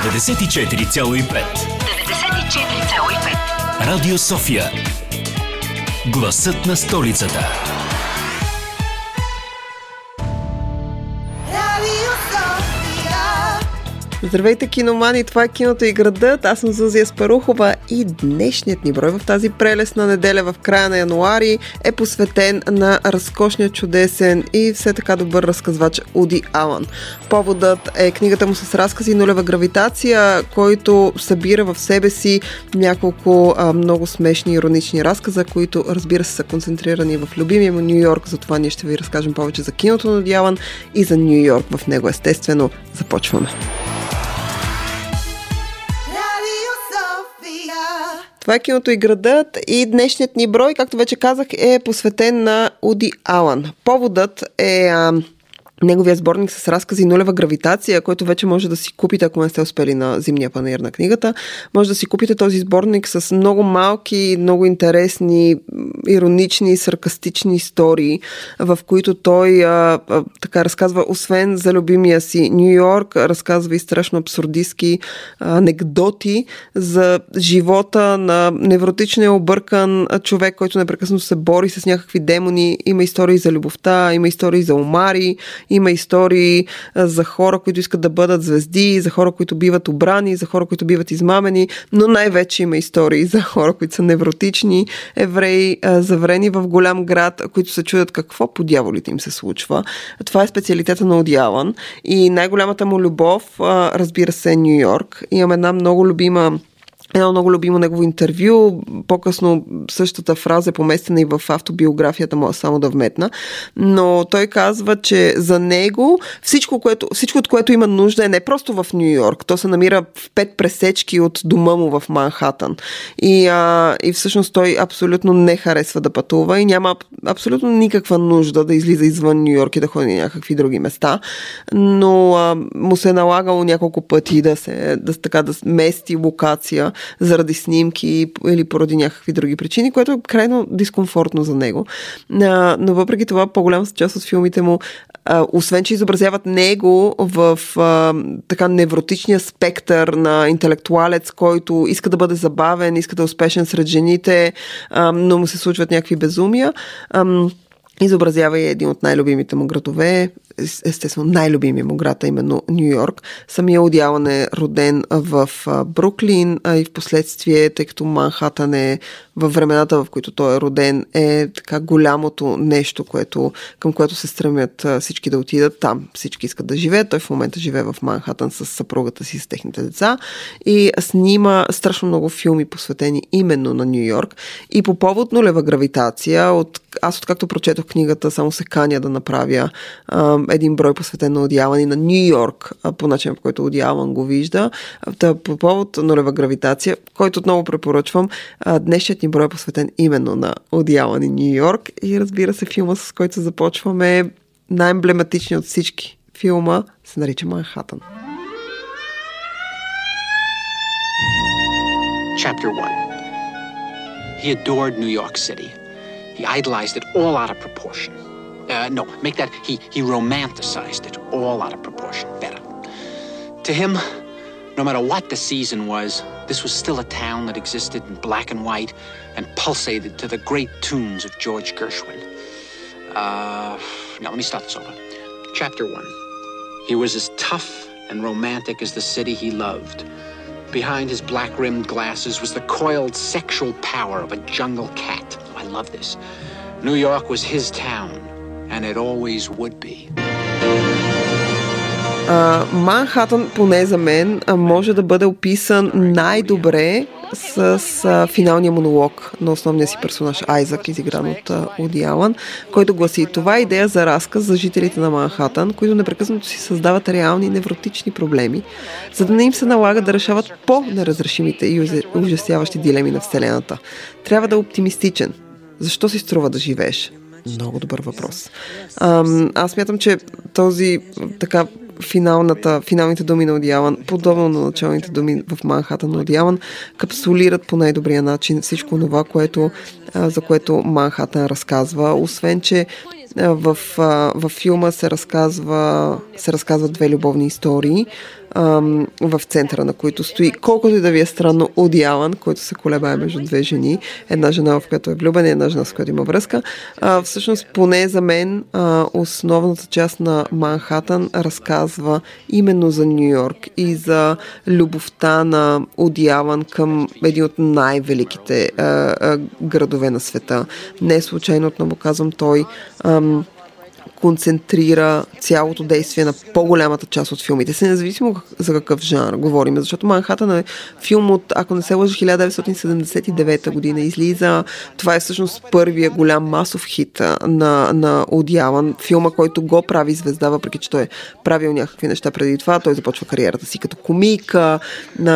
94,5. 94,5 Радио София. Гласът на столицата Здравейте, киномани! Това е киното и градът. Аз съм Зузия Спарухова и днешният ни брой в тази прелесна неделя в края на януари е посветен на разкошния, чудесен и все така добър разказвач Уди Алън. Поводът е книгата му с разкази Нулева гравитация, който събира в себе си няколко а, много смешни иронични разказа, които разбира се са концентрирани в любимия му Нью Йорк. Затова ние ще ви разкажем повече за киното на Алън и за Нью Йорк в него естествено. Започваме. Това е киното и градът и днешният ни брой, както вече казах, е посветен на Уди Алън. Поводът е а, неговия сборник с разкази Нулева гравитация, който вече може да си купите, ако не сте успели на зимния панер на книгата. Може да си купите този сборник с много малки, много интересни, иронични, саркастични истории, в които той а, а, така разказва, освен за любимия си Нью Йорк, разказва и страшно абсурдистски анекдоти за живота на невротично и объркан човек, който непрекъснато се бори с някакви демони. Има истории за любовта, има истории за омари, има истории за хора, които искат да бъдат звезди, за хора, които биват обрани, за хора, които биват измамени, но най-вече има истории за хора, които са невротични, евреи, заврени в голям град, които се чудят какво по дяволите им се случва. Това е специалитета на Одиалан и най-голямата му любов, разбира се, е Нью Йорк. Имам една много любима едно много любимо негово интервю. По-късно същата фраза е поместена и в автобиографията му, само да вметна. Но той казва, че за него всичко, което, всичко от което има нужда е не просто в Нью Йорк. То се намира в пет пресечки от дома му в Манхатън. И, а, и всъщност той абсолютно не харесва да пътува и няма абсолютно никаква нужда да излиза извън Нью Йорк и да ходи на някакви други места. Но а, му се е налагало няколко пъти да се да, така, да мести локация заради снимки или поради някакви други причини, което е крайно дискомфортно за него. Но въпреки това, по-голяма част от филмите му освен, че изобразяват него в а, така невротичния спектър на интелектуалец, който иска да бъде забавен, иска да е успешен сред жените, а, но му се случват някакви безумия. А, изобразява и един от най-любимите му градове, естествено най-любимия му град, е именно Нью Йорк. Самия Одялан е роден в Бруклин а и в последствие, тъй като Манхатън е във времената, в които той е роден, е така голямото нещо, което, към което се стремят всички да отидат там. Всички искат да живеят. Той в момента живее в Манхатън с съпругата си, с техните деца и снима страшно много филми, посветени именно на Нью Йорк. И по повод нулева гравитация, от, аз откакто прочетох книгата, само се каня да направя един брой посветен на Одиалан и на Нью Йорк, по начин по който Одиалан го вижда. Та, по повод нулева гравитация, който отново препоръчвам, днешният ни брой е посветен именно на Одиалан и Нью Йорк и разбира се филма, с който започваме най-емблематичният от всички. Филма се нарича Манхатън. Chapter 1 He adored New York City. He idolized it all out of proportion. Uh, no, make that he, he romanticized it all out of proportion. Better. To him, no matter what the season was, this was still a town that existed in black and white and pulsated to the great tunes of George Gershwin. Uh, now, let me start this over. Chapter one. He was as tough and romantic as the city he loved. Behind his black rimmed glasses was the coiled sexual power of a jungle cat. I love this. New York was his town, and it always would be. Манхатън, поне за мен, може да бъде описан най-добре с, с финалния монолог на основния си персонаж Айзак, изигран от Уди Алън, който гласи това е идея за разказ за жителите на Манхатън, които непрекъснато си създават реални невротични проблеми, за да не им се налага да решават по-неразрешимите и ужасяващи дилеми на Вселената. Трябва да е оптимистичен. Защо си струва да живееш? Много добър въпрос. А, аз мятам, че този така финалната, финалните думи на Одиалан, подобно на началните думи в Манхата на Одиалан, капсулират по най-добрия начин всичко това, което, за което Манхатън разказва. Освен, че В, в филма се разказва, се разказват две любовни истории ам, в центъра на които стои, колкото и да ви е странно, Уди Алън, който се колебае между две жени, една жена, в която е влюбена и една жена, с която има връзка. А, всъщност, поне за мен, а, основната част на Манхатън разказва именно за Нью Йорк и за любовта на Уди Алън към един от най-великите а, а, градове на света. Не случайно, отново казвам, той ам, концентрира цялото действие на по-голямата част от филмите се, независимо за какъв жанр говорим. Защото Манхатън е филм от, ако не се лъжа, 1979 година излиза. Това е всъщност първия голям масов хит на, на Алън. Филма, който го прави звезда, въпреки че той е правил някакви неща преди това. Той започва кариерата си като комик,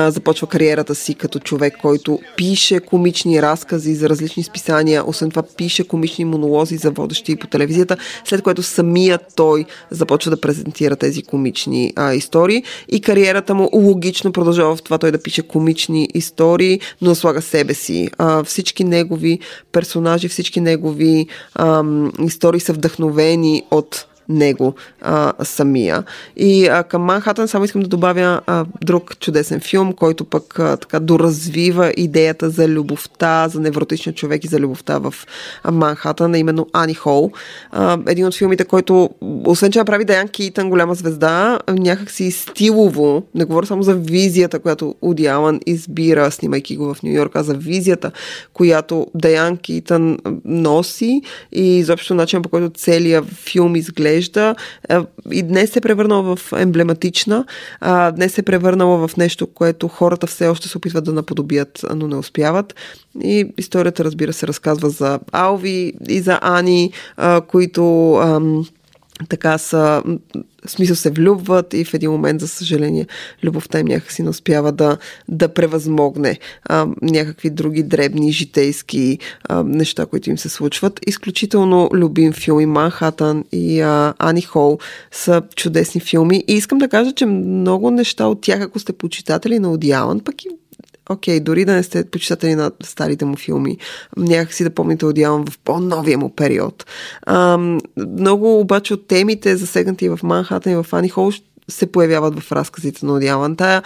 започва кариерата си като човек, който пише комични разкази за различни списания. Освен това пише комични монолози за водещи по телевизията, след което самият той започва да презентира тези комични а, истории и кариерата му логично продължава в това той да пише комични истории, но слага себе си. А, всички негови персонажи, всички негови а, истории са вдъхновени от него а, самия. И а, към Манхатън само искам да добавя а, друг чудесен филм, който пък а, така доразвива идеята за любовта, за невротичния човек и за любовта в Манхатън, именно Ани Хол. А, един от филмите, който, освен че направи Даян Китън голяма звезда, някакси стилово, не говоря само за визията, която Уди Алън избира, снимайки го в Нью Йорк, а за визията, която Даян Китън носи и изобщо начин по който целият филм изглежда изглежда и днес се превърнала в емблематична, а, днес се превърнала в нещо, което хората все още се опитват да наподобят, но не успяват. И историята, разбира се, разказва за Алви и за Ани, които... Ам, така са, в смисъл се влюбват и в един момент, за съжаление, любовта им някакси не успява да, да превъзмогне а, някакви други дребни житейски а, неща, които им се случват. Изключително любим филми Манхатън и а, Ани Хол са чудесни филми и искам да кажа, че много неща от тях, ако сте почитатели на Одиалан, пък и окей, дори да не сте почитатели на старите му филми, някакси да помните Одиалан в по-новия му период. А, много обаче от темите, засегнати в Манхатън и в Ани Хол, се появяват в разказите на Одиалан. Тая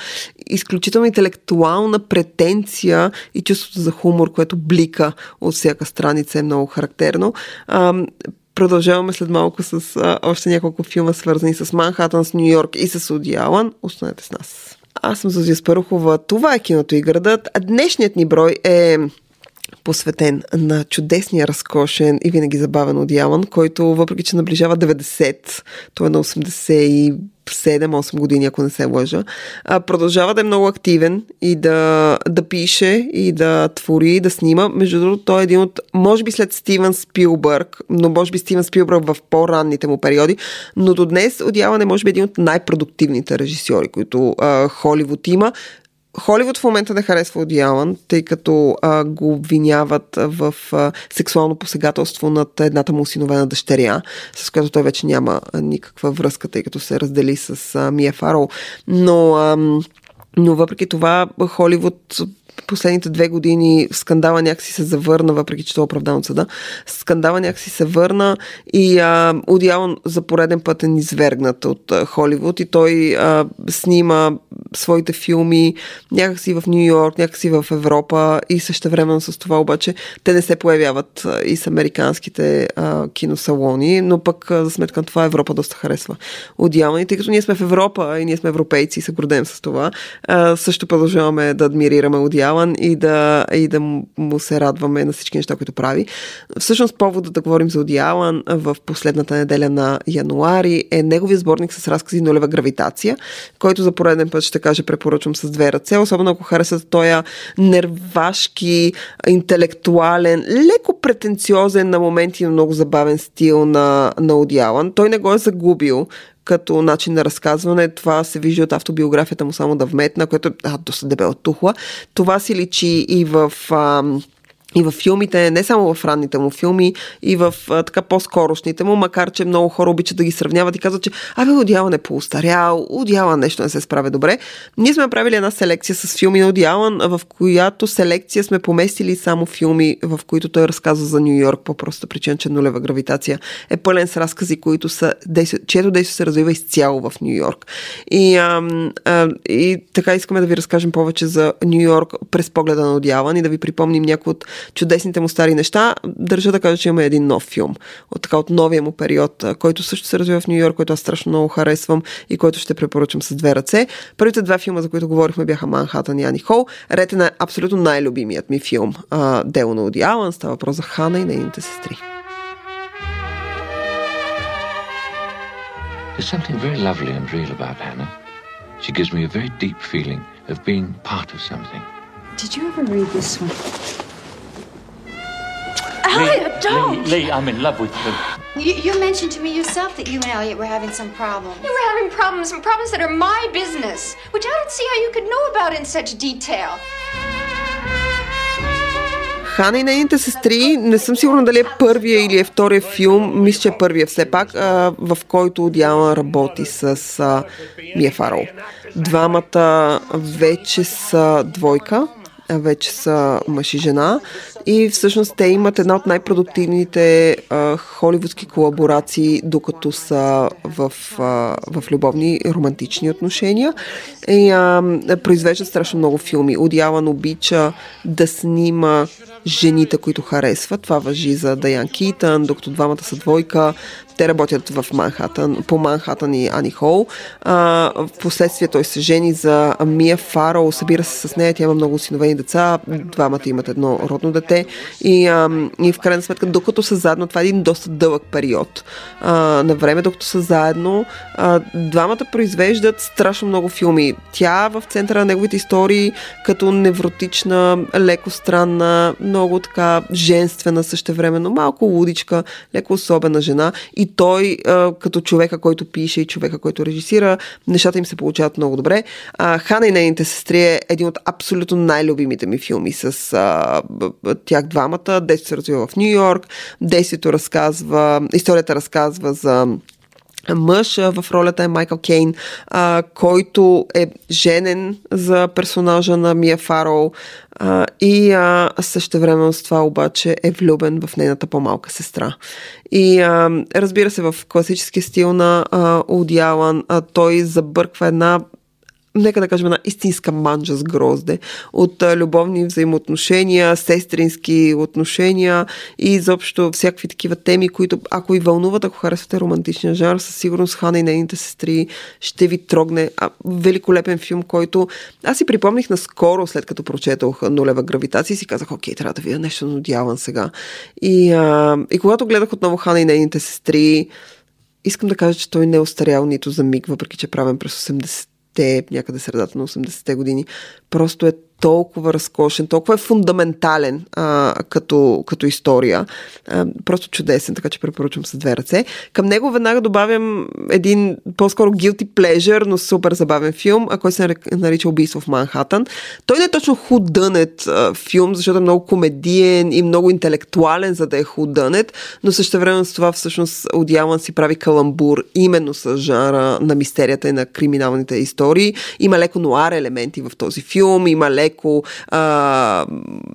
изключително интелектуална претенция и чувството за хумор, което блика от всяка страница е много характерно. А, Продължаваме след малко с а, още няколко филма, свързани с Манхатън, с Нью Йорк и с Одиалан. Останете с нас. Аз съм Зузия Спарухова. Това е киното и градът. Днешният ни брой е посветен на чудесния, разкошен и винаги забавен Одиалан, който въпреки, че наближава 90, той е на 80 7-8 години, ако не се лъжа, продължава да е много активен и да, да пише и да твори, и да снима. Между другото, той е един от, може би след Стивен Спилбърг, но може би Стивен Спилбърг в по-ранните му периоди, но до днес Одиалан е може би един от най-продуктивните режисьори, които а, Холивуд има. Холивуд в момента не харесва Алън, тъй като а, го обвиняват в а, сексуално посегателство над едната му усиновена дъщеря, с която той вече няма никаква връзка, тъй като се раздели с а, Мия Фарол. Но, но въпреки това Холивуд последните две години скандала някакси се завърна, въпреки че това е оправдан от съда. Скандала някакси се върна и а, Уди за пореден път е низвергнат от а, Холивуд и той а, снима своите филми някакси в Нью Йорк, някакси в Европа и също времено с това обаче те не се появяват и с американските а, киносалони, но пък за сметка на това Европа доста харесва Алън и тъй като ние сме в Европа и ние сме европейци и се гордеем с това, а, също продължаваме да адмирираме Уди Алън и да, и да му се радваме на всички неща, които прави. Всъщност повода да говорим за Оди Алън в последната неделя на януари е неговия сборник с разкази Нулева гравитация, който за пореден път ще кажа препоръчвам с две ръце, особено ако харесат този нервашки, интелектуален, леко претенциозен на моменти, но много забавен стил на, на Оди Алън. Той не го е загубил като начин на разказване. Това се вижда от автобиографията му само да вметна, което е доста дебела тухла. Това си личи и в... А, и в филмите, не само в ранните му филми, и в а, така по-скорошните му, макар че много хора обичат да ги сравняват и казват, че абе, Одялан е поустарял, Одялан нещо не се справя добре. Ние сме направили една селекция с филми на Одялан, в която селекция сме поместили само филми, в които той разказва за Нью Йорк, по проста причина, че нулева гравитация е пълен с разкази, които са, чието действие се развива изцяло в Нью Йорк. И, а, а, и така искаме да ви разкажем повече за Нью Йорк през погледа на Одялан и да ви припомним някои от чудесните му стари неща. Държа да кажа, че имаме един нов филм от така от новия му период, който също се развива в Нью Йорк, който аз страшно много харесвам и който ще препоръчам с две ръце. Първите два филма, за които говорихме, бяха Манхатън и Ани Хол. Ред е на абсолютно най-любимият ми филм. Дело на Оди Алън. Става въпрос за Хана и нейните сестри. There's something very lovely and real about Hannah. She gives me a very deep feeling of being part of something. Did you ever read this one? Elliot, don't! Lee, Lee, I'm in love with you. You, you mentioned to me yourself that you and Elliot were having some problems. You were having problems and problems that are my business, which I don't see how you could know about in such detail. Хана и нейните сестри, не съм сигурна дали е първия или е втория филм, мисля, че е първия все пак, в който Диана работи с Мия Фарол. Двамата вече са двойка, вече са мъж и жена и всъщност те имат една от най-продуктивните а, холивудски колаборации, докато са в, а, в любовни романтични отношения и а, произвеждат страшно много филми. Одиалан обича да снима жените, които харесват. Това въжи за Даян Китън, докато двамата са двойка. Те работят в Манхатън, по Манхатън и Ани Хол. А, в последствие той се жени за Мия Фарол, събира се с нея, тя има много синовени деца, двамата имат едно родно дете. И, а, и в крайна сметка, докато са заедно, това е един доста дълъг период. А, на време, докато са заедно, а, двамата произвеждат страшно много филми. Тя в центъра на неговите истории като невротична, леко странна, много така женствена същевременно, малко лудичка, леко особена жена. И той като човека, който пише и човека, който режисира, нещата им се получават много добре. Хана и нейните сестри е един от абсолютно най-любимите ми филми с а, тях двамата. Действието се развива в Нью Йорк, действието разказва, историята разказва за мъж в ролята е Майкъл Кейн, а, който е женен за персонажа на Мия Фарол а, и а, също време с това обаче е влюбен в нейната по-малка сестра. И а, разбира се, в класически стил на Алан, той забърква една нека да кажем, една истинска манджа с грозде от любовни взаимоотношения, сестрински отношения и изобщо всякакви такива теми, които ако ви вълнуват, ако харесвате романтичния жанр, със сигурност Хана и нейните сестри ще ви трогне. А, великолепен филм, който аз си припомних наскоро, след като прочетох Нулева гравитация и си казах, окей, трябва да видя нещо надявам сега. И, а, и когато гледах отново Хана и нейните сестри, искам да кажа, че той не е остарял нито за миг, въпреки че е правен през 80 те някъде средата на 80-те години. Просто е толкова разкошен, толкова е фундаментален а, като, като история. А, просто чудесен, така че препоръчвам с две ръце. Към него веднага добавям един по-скоро guilty pleasure, но супер забавен филм, а който се нарича Убийство в Манхатън. Той не е точно худънет а, филм, защото е много комедиен и много интелектуален, за да е худънет, но също време с това всъщност Одиалан си прави каламбур именно с жанра на мистерията и на криминалните истории. Има леко нуар елементи в този филм, има леко леко а,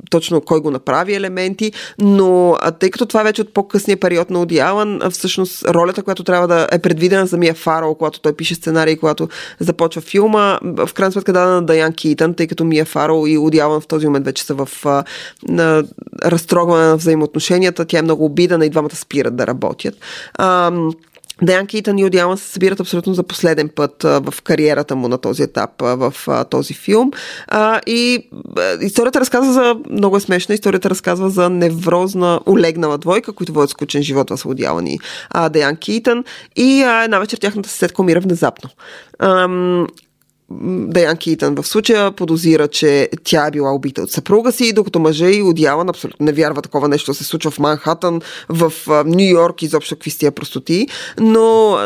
точно кой го направи елементи, но а, тъй като това е вече от по-късния период на Оди Алън, всъщност ролята, която трябва да е предвидена за Мия Фарол, когато той пише сценарий, когато започва филма, в крайна сметка дадена на Даян Китън, тъй като Мия Фарол и Оди в този момент вече са в а, на разтрогване на взаимоотношенията, тя е много обидана и двамата спират да работят. А, Даян Кейтън и Алън се събират абсолютно за последен път в кариерата му на този етап в този филм. И историята разказва за, много е смешна, историята разказва за неврозна, олегнала двойка, които водят скучен живот в Оди Алън и а, Даян Кейтън. И а, една вечер тяхната съседка умира внезапно. Даян Китън в случая подозира, че тя е била убита от съпруга си, докато мъжа и Одиалан абсолютно не вярва такова нещо се случва в Манхатън, в Нью Йорк, изобщо какви сте простоти. Но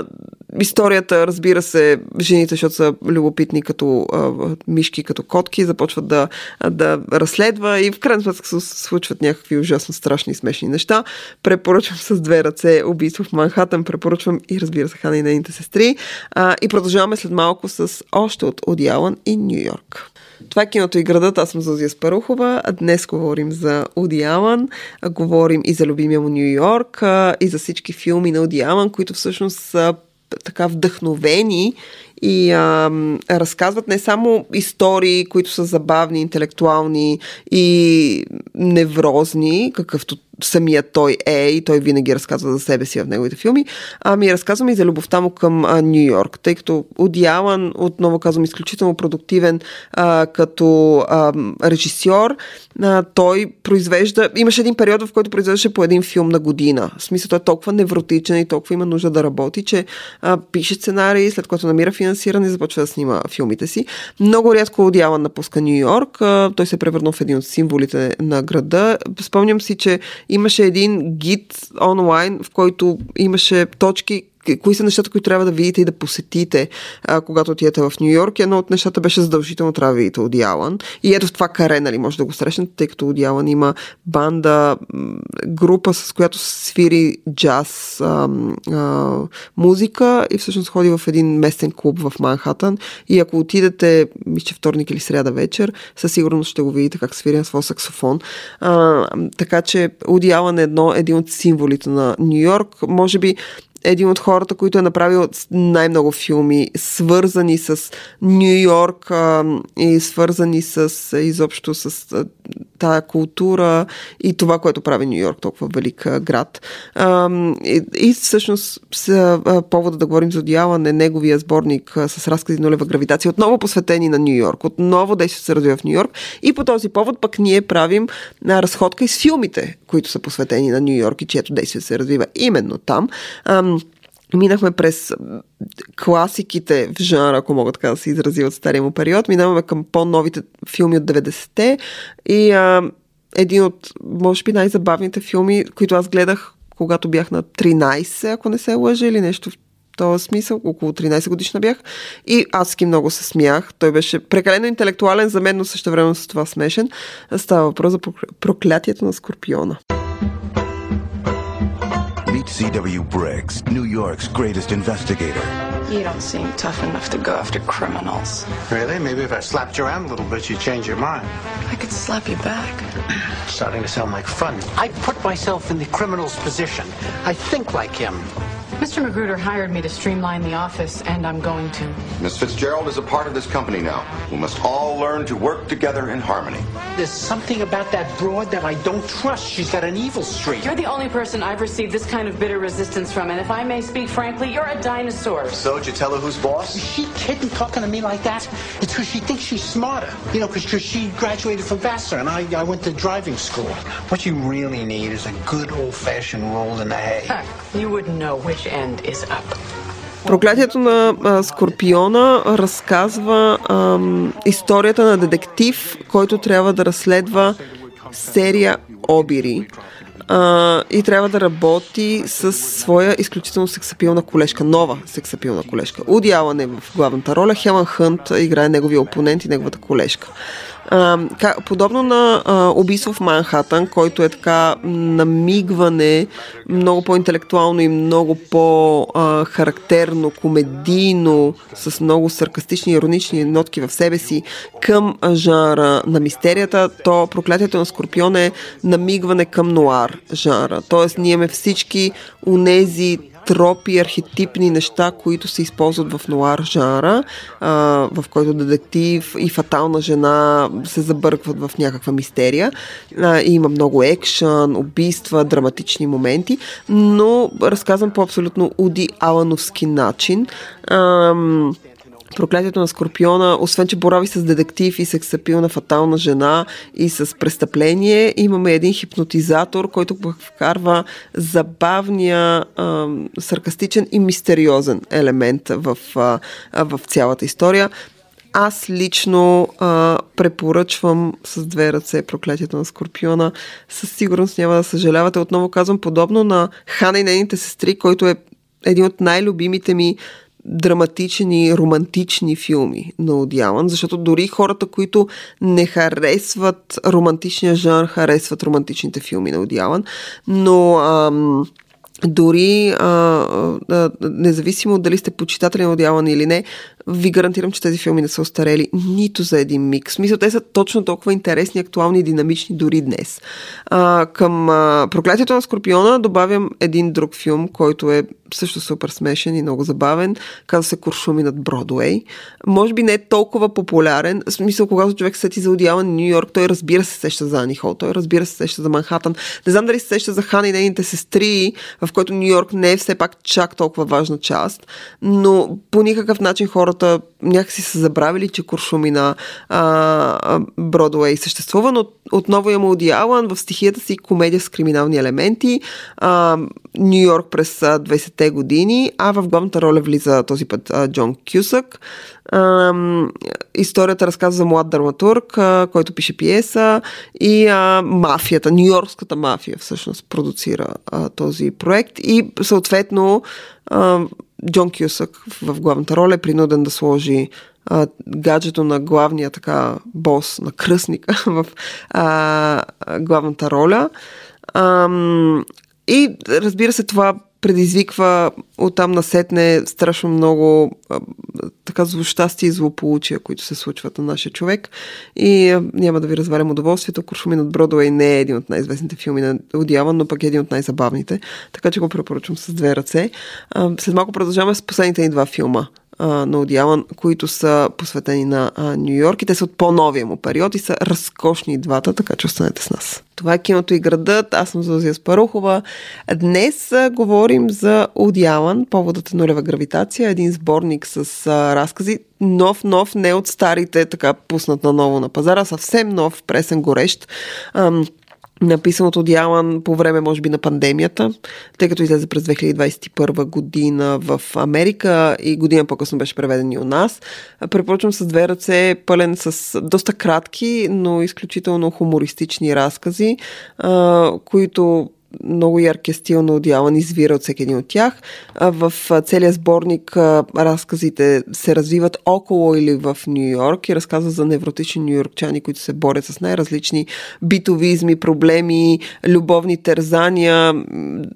историята, разбира се, жените, защото са любопитни като а, мишки, като котки, започват да, да разследва и в крайна сметка се случват някакви ужасно страшни и смешни неща. Препоръчвам с две ръце убийство в Манхатън, препоръчвам и разбира се Хана и нейните сестри. А, и продължаваме след малко с още от Оди Алън и Нью Йорк. Това е киното и градът. Аз съм Зозия Спарухова. Днес говорим за Уди Алън, говорим и за любимия му Нью Йорк, и за всички филми на Уди Алън, които всъщност са така вдъхновени и а, разказват не само истории, които са забавни, интелектуални и неврозни, какъвто самия той е и той винаги разказва за себе си в неговите филми, ами разказвам и за любовта му към Нью Йорк, тъй като Алън, отново казвам, изключително продуктивен а, като а, режисьор, а, той произвежда, имаше един период, в който произвеждаше по един филм на година. В смисъл, той е толкова невротичен и толкова има нужда да работи, че а, пише сценарии, след което намира финансиране и започва да снима филмите си. Много рядко Алън напуска Нью Йорк, той се е превърнал в един от символите на града. Спомням си, че имаше един гид онлайн, в който имаше точки, кои са нещата, които трябва да видите и да посетите, а, когато отидете в Нью Йорк. Едно от нещата беше задължително трябва да видите Оди. И ето в това каре, нали, може да го срещнете, тъй като Оди има банда, група, с която свири джаз а, а, музика и всъщност ходи в един местен клуб в Манхатън. И ако отидете, мисля, вторник или сряда вечер, със сигурност ще го видите как свири на своя саксофон. А, така че Оди Алън е едно, един от символите на Нью Йорк. Може би един от хората, които е направил най-много филми, свързани с Нью Йорк и свързани с изобщо с тая култура и това, което прави Нью Йорк, толкова велик град. А, и, и всъщност с, повода да говорим за Диалан е неговия сборник с разкази нулева гравитация, отново посветени на Нью Йорк, отново действието се развива в Нью Йорк и по този повод пък ние правим разходка и с филмите, които са посветени на Нью Йорк и чието действие се развива именно там. А, Минахме през класиките в жанра, ако мога така да се изрази от стария му период. Минаваме към по-новите филми от 90-те и а, един от, може би, най-забавните филми, които аз гледах, когато бях на 13, ако не се лъжа, или нещо в този смисъл, около 13 годишна бях. И аз ки много се смях. Той беше прекалено интелектуален за мен, но също време с това смешен. Става въпрос за проклятието на Скорпиона. C.W. Briggs, New York's greatest investigator. You don't seem tough enough to go after criminals. Really? Maybe if I slapped you around a little bit, you'd change your mind. I could slap you back. Starting to sound like fun. I put myself in the criminal's position. I think like him. Mr. Magruder hired me to streamline the office, and I'm going to. Miss Fitzgerald is a part of this company now. We must all learn to work together in harmony. There's something about that broad that I don't trust. She's got an evil streak. You're the only person I've received this kind of bitter resistance from, and if I may speak frankly, you're a dinosaur. So, did you tell her who's boss? Is she kidding talking to me like that? It's because she thinks she's smarter. You know, because she graduated from Vassar, and I, I went to driving school. What you really need is a good old-fashioned roll in the hay. you wouldn't know which end is up. Проклятието на а, Скорпиона разказва а, историята на детектив, който трябва да разследва серия обири. А, и трябва да работи с своя изключително сексапилна колежка, нова сексапилна колежка. Уди Алън е в главната роля, Хелън Хънт играе неговия опонент и неговата колежка. А, подобно на а, убийство в Манхатън, който е така намигване много по-интелектуално и много по-характерно, комедийно, с много саркастични, иронични нотки в себе си към жанра на мистерията, то проклятието на Скорпион е намигване към нуар жанра. Тоест, ние имаме всички унези тропи, архетипни неща, които се използват в нуар жанра, в който детектив и фатална жена се забъркват в някаква мистерия. И има много екшън, убийства, драматични моменти, но разказвам по абсолютно Уди Алановски начин. А, Проклятието на Скорпиона, освен че борави с детектив и сексапилна фатална жена и с престъпление, имаме един хипнотизатор, който вкарва забавния, а, саркастичен и мистериозен елемент в, а, в цялата история. Аз лично а, препоръчвам с две ръце проклятието на Скорпиона. Със сигурност няма да съжалявате. Отново казвам, подобно на Хана и нейните сестри, който е един от най-любимите ми драматични, романтични филми на Одялан, защото дори хората, които не харесват романтичния жанр, харесват романтичните филми на Одялан, но ам, дори а, а, независимо дали сте почитатели на Одялан или не, ви гарантирам, че тези филми не са остарели нито за един миг. В смисъл, те са точно толкова интересни, актуални и динамични дори днес. А, към а, Проклятието на Скорпиона добавям един друг филм, който е също супер смешен и много забавен. Казва се Куршуми над Бродуей. Може би не е толкова популярен. В смисъл, когато човек сети за Одиала на Нью Йорк, той разбира се сеща за Ани Хол, той разбира се сеща за Манхатън. Не знам дали се сеща за Хана и нейните сестри, в който Нью Йорк не е все пак чак толкова важна част, но по никакъв начин хората някакси са забравили, че Куршумина а, Бродуей съществува, но отново има Оди Алан в стихията си комедия с криминални елементи. Нью Йорк през 20-те години, а в главната роля влиза този път а, Джон Кюсък. А, историята разказва за млад драматург, а, който пише пиеса и а, мафията, нью-йоркската мафия всъщност продуцира а, този проект и съответно а, Джон Кюсък в главната роля е принуден да сложи а, гаджето на главния така бос, на кръстника в а, главната роля. А, и разбира се, това предизвиква оттам насетне страшно много така злощастие и злополучия, които се случват на нашия човек. И няма да ви развалям удоволствието. Куршуми над Бродуей не е един от най-известните филми на Одиаван, но пък е един от най-забавните. Така че го препоръчвам с две ръце. След малко продължаваме с последните ни два филма на Одиалан, които са посветени на Нью Йорк и те са от по-новия му период и са разкошни двата, така че останете с нас. Това е киното и градът. Аз съм Зозия Спарухова. Днес говорим за Одиалан, поводът е нулева гравитация, един сборник с а, разкази. Нов, нов, не от старите, така пуснат на ново на пазара, съвсем нов, пресен, горещ. Ам, написаното от Ялан по време, може би, на пандемията, тъй като излезе през 2021 година в Америка и година по-късно беше преведен и у нас. Препоръчвам с две ръце, пълен с доста кратки, но изключително хумористични разкази, които много яркия стил на Одиалан извира от всеки един от тях. В целия сборник разказите се развиват около или в Нью Йорк и разказва за невротични нью-йоркчани, които се борят с най-различни битовизми, проблеми, любовни тързания.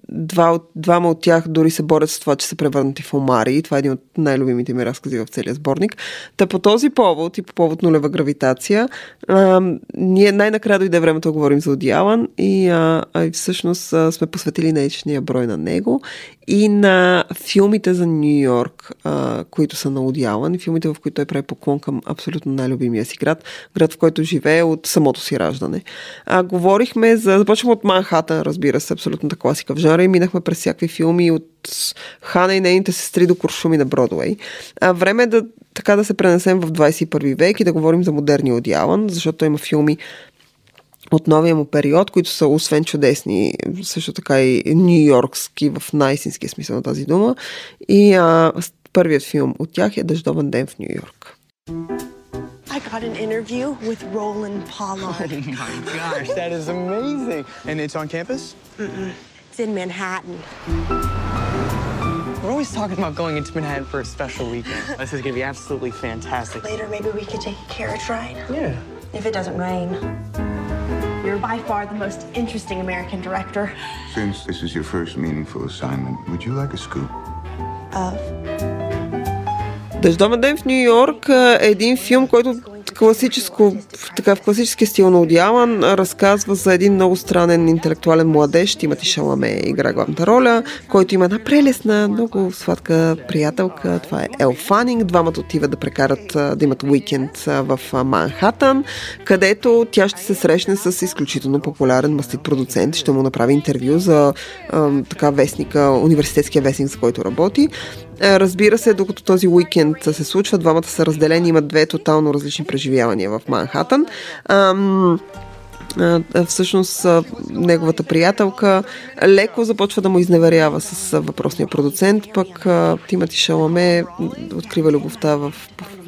Два от, двама от тях дори се борят с това, че са превърнати в омари. Това е един от най-любимите ми разкази в целия сборник. Та по този повод и по повод нулева гравитация, а, ние най-накрая дойде времето да говорим за Одиалан и, а, и всъщност сме посветили наичния брой на него и на филмите за Нью Йорк, които са на Одиалан и филмите, в които той прави поклон към абсолютно най-любимия си град, град, в който живее от самото си раждане. А, говорихме за... Започваме от Манхатън, разбира се, абсолютната класика в жанра и минахме през всякакви филми от Хана и нейните сестри до Куршуми на Бродвей. А, време е да така да се пренесем в 21 век и да говорим за модерния Одиалан, защото има филми от новия му период, които са освен чудесни, също така и нью-йоркски в най-синския смисъл на тази дума. И а, първият филм от тях е Дъждовен ден в Нью Йорк. I got an interview with Roland Pollard. Oh my gosh, that is amazing. And it's on campus? Mm-mm. It's in Manhattan. We're always talking about going into Manhattan for a special weekend. This is going to be absolutely fantastic. Later, maybe we could take a carriage ride. Yeah. If it doesn't rain. You're by far the most interesting American director. Since this is your first meaningful assignment, would you like a scoop? Of? Дъждомен ден в Нью Йорк е един филм, който класическо, така в класическия стил на Одиалан разказва за един много странен интелектуален младеж, Тимати Шаламе игра главната роля, който има една прелесна, много сладка приятелка. Това е Ел Фанинг. Двамата отиват да прекарат, да имат уикенд в Манхатън, където тя ще се срещне с изключително популярен мастит продуцент. Ще му направи интервю за така вестника, университетския вестник, за който работи. Разбира се, докато този уикенд се случва, двамата са разделени, имат две тотално различни преживявания в Манхатън. Ам, всъщност неговата приятелка леко започва да му изневерява с въпросния продуцент, пък Тимати Шаламе открива любовта в,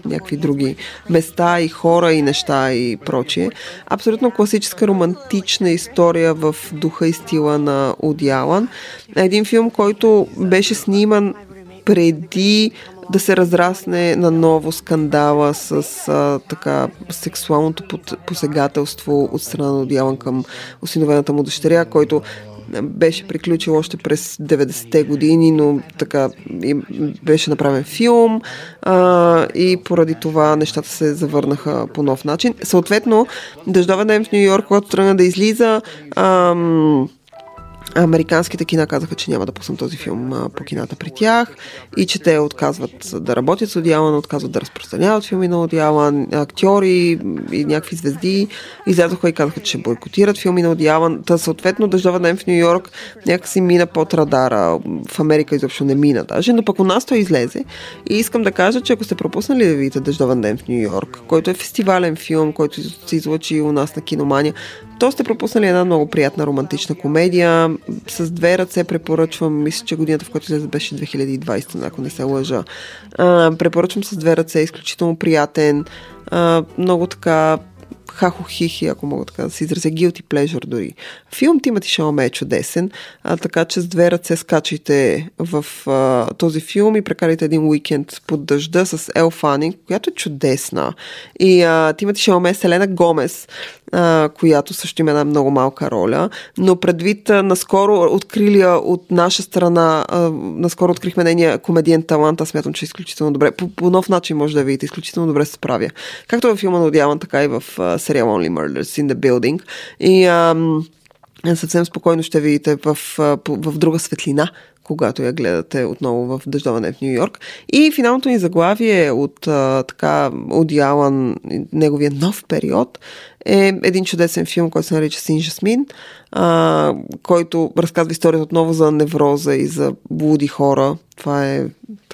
някакви други места и хора и неща и прочие. Абсолютно класическа романтична история в духа и стила на Уди Алън. Един филм, който беше сниман преди да се разрасне на ново скандала с а, така сексуалното посегателство от страна на Одиалан към осиновената му дъщеря, който беше приключил още през 90-те години, но така беше направен филм а, и поради това нещата се завърнаха по нов начин. Съответно, Дъждовен ден в Нью Йорк, когато тръгна да излиза, ам, Американските кина казаха, че няма да пуснат този филм по кината при тях и че те отказват да работят с Одиалан, отказват да разпространяват филми на Одиалан, актьори и някакви звезди излязоха и казаха, че бойкотират филми на Одиалан. Та съответно Дъждова ден в Нью Йорк някакси мина под радара. В Америка изобщо не мина даже, но пък у нас той излезе. И искам да кажа, че ако сте пропуснали да видите Дъждовен ден в Нью Йорк, който е фестивален филм, който се излучи у нас на киномания, то сте пропуснали една много приятна романтична комедия. С две ръце препоръчвам, мисля, че годината, в която беше 2020, ако не се лъжа. А, препоръчвам с две ръце, изключително приятен, а, много така хахохихи, ако мога така да се изразя, guilty pleasure дори. Филм Тимати Шалме е чудесен, а, така че с две ръце скачайте в а, този филм и прекарайте един уикенд под дъжда с Ел Фанинг, която е чудесна. И а, Тимати Шалме е Селена Гомес, а, която също има една много малка роля, но предвид а, наскоро открилия от наша страна, а, наскоро открихме нейния комедиен талант, аз смятам, че е изключително добре. По, по нов начин може да видите, изключително добре се справя. Както във филма на Одяван, така и в а, сериал Only Murders in the Building. И ам, съвсем спокойно ще видите в, в, друга светлина когато я гледате отново в Дъждоване в Нью Йорк. И финалното ни заглавие от а, така одиалан неговия нов период е един чудесен филм, който се нарича Син Жасмин, а, който разказва историята отново за невроза и за блуди хора. Това е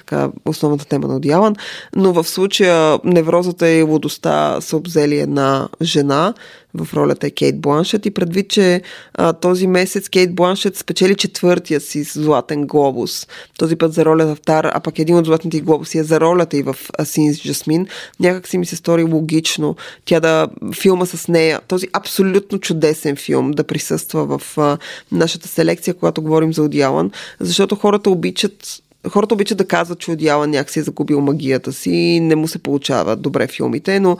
така основната тема на Одиалан. Но в случая неврозата и лудостта са обзели една жена, в ролята е Кейт Бланшет и предвид, че а, този месец Кейт Бланшет спечели четвъртия си златен глобус. Този път за ролята в Тар, а пък един от златните глобуси е за ролята и в Асинс Жасмин. Някак си ми се стори логично тя да филма с нея, този абсолютно чудесен филм да присъства в а, нашата селекция, когато говорим за Одиалан, защото хората обичат хората обичат да казват, че Одиала някакси е загубил магията си и не му се получават добре филмите, но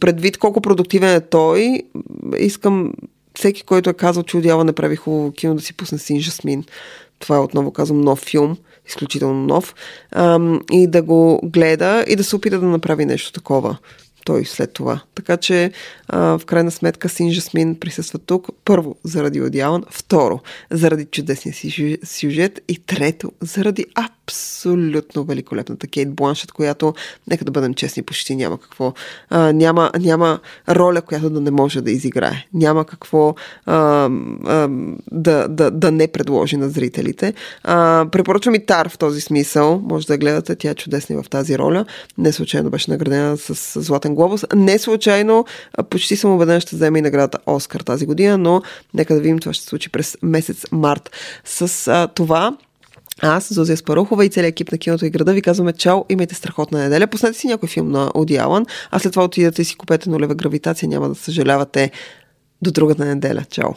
предвид колко продуктивен е той, искам всеки, който е казал, че Одиала не прави хубаво кино, да си пусне Син Жасмин. Това е отново казвам нов филм, изключително нов, ам, и да го гледа и да се опита да направи нещо такова той след това. Така че а, в крайна сметка Син Жасмин присъства тук първо заради Одиалан, второ заради чудесния си сюжет и трето заради абсолютно великолепната Кейт Бланшет, която, нека да бъдем честни, почти няма какво. А, няма, няма роля, която да не може да изиграе. Няма какво а, а, да, да, да не предложи на зрителите. А, препоръчвам и Тар в този смисъл. Може да гледате, тя е чудесна в тази роля. Не случайно беше наградена с Златен глобус. Не случайно, почти съм убедена, ще вземе и наградата Оскар тази година, но нека да видим, това ще се случи през месец март. С а, това аз, Зозия Спарухова и целият екип на киното и града ви казваме чао, имайте страхотна неделя. Пуснете си някой филм на Оди Алан, а след това отидете и си купете нулева гравитация, няма да съжалявате до другата неделя. Чао!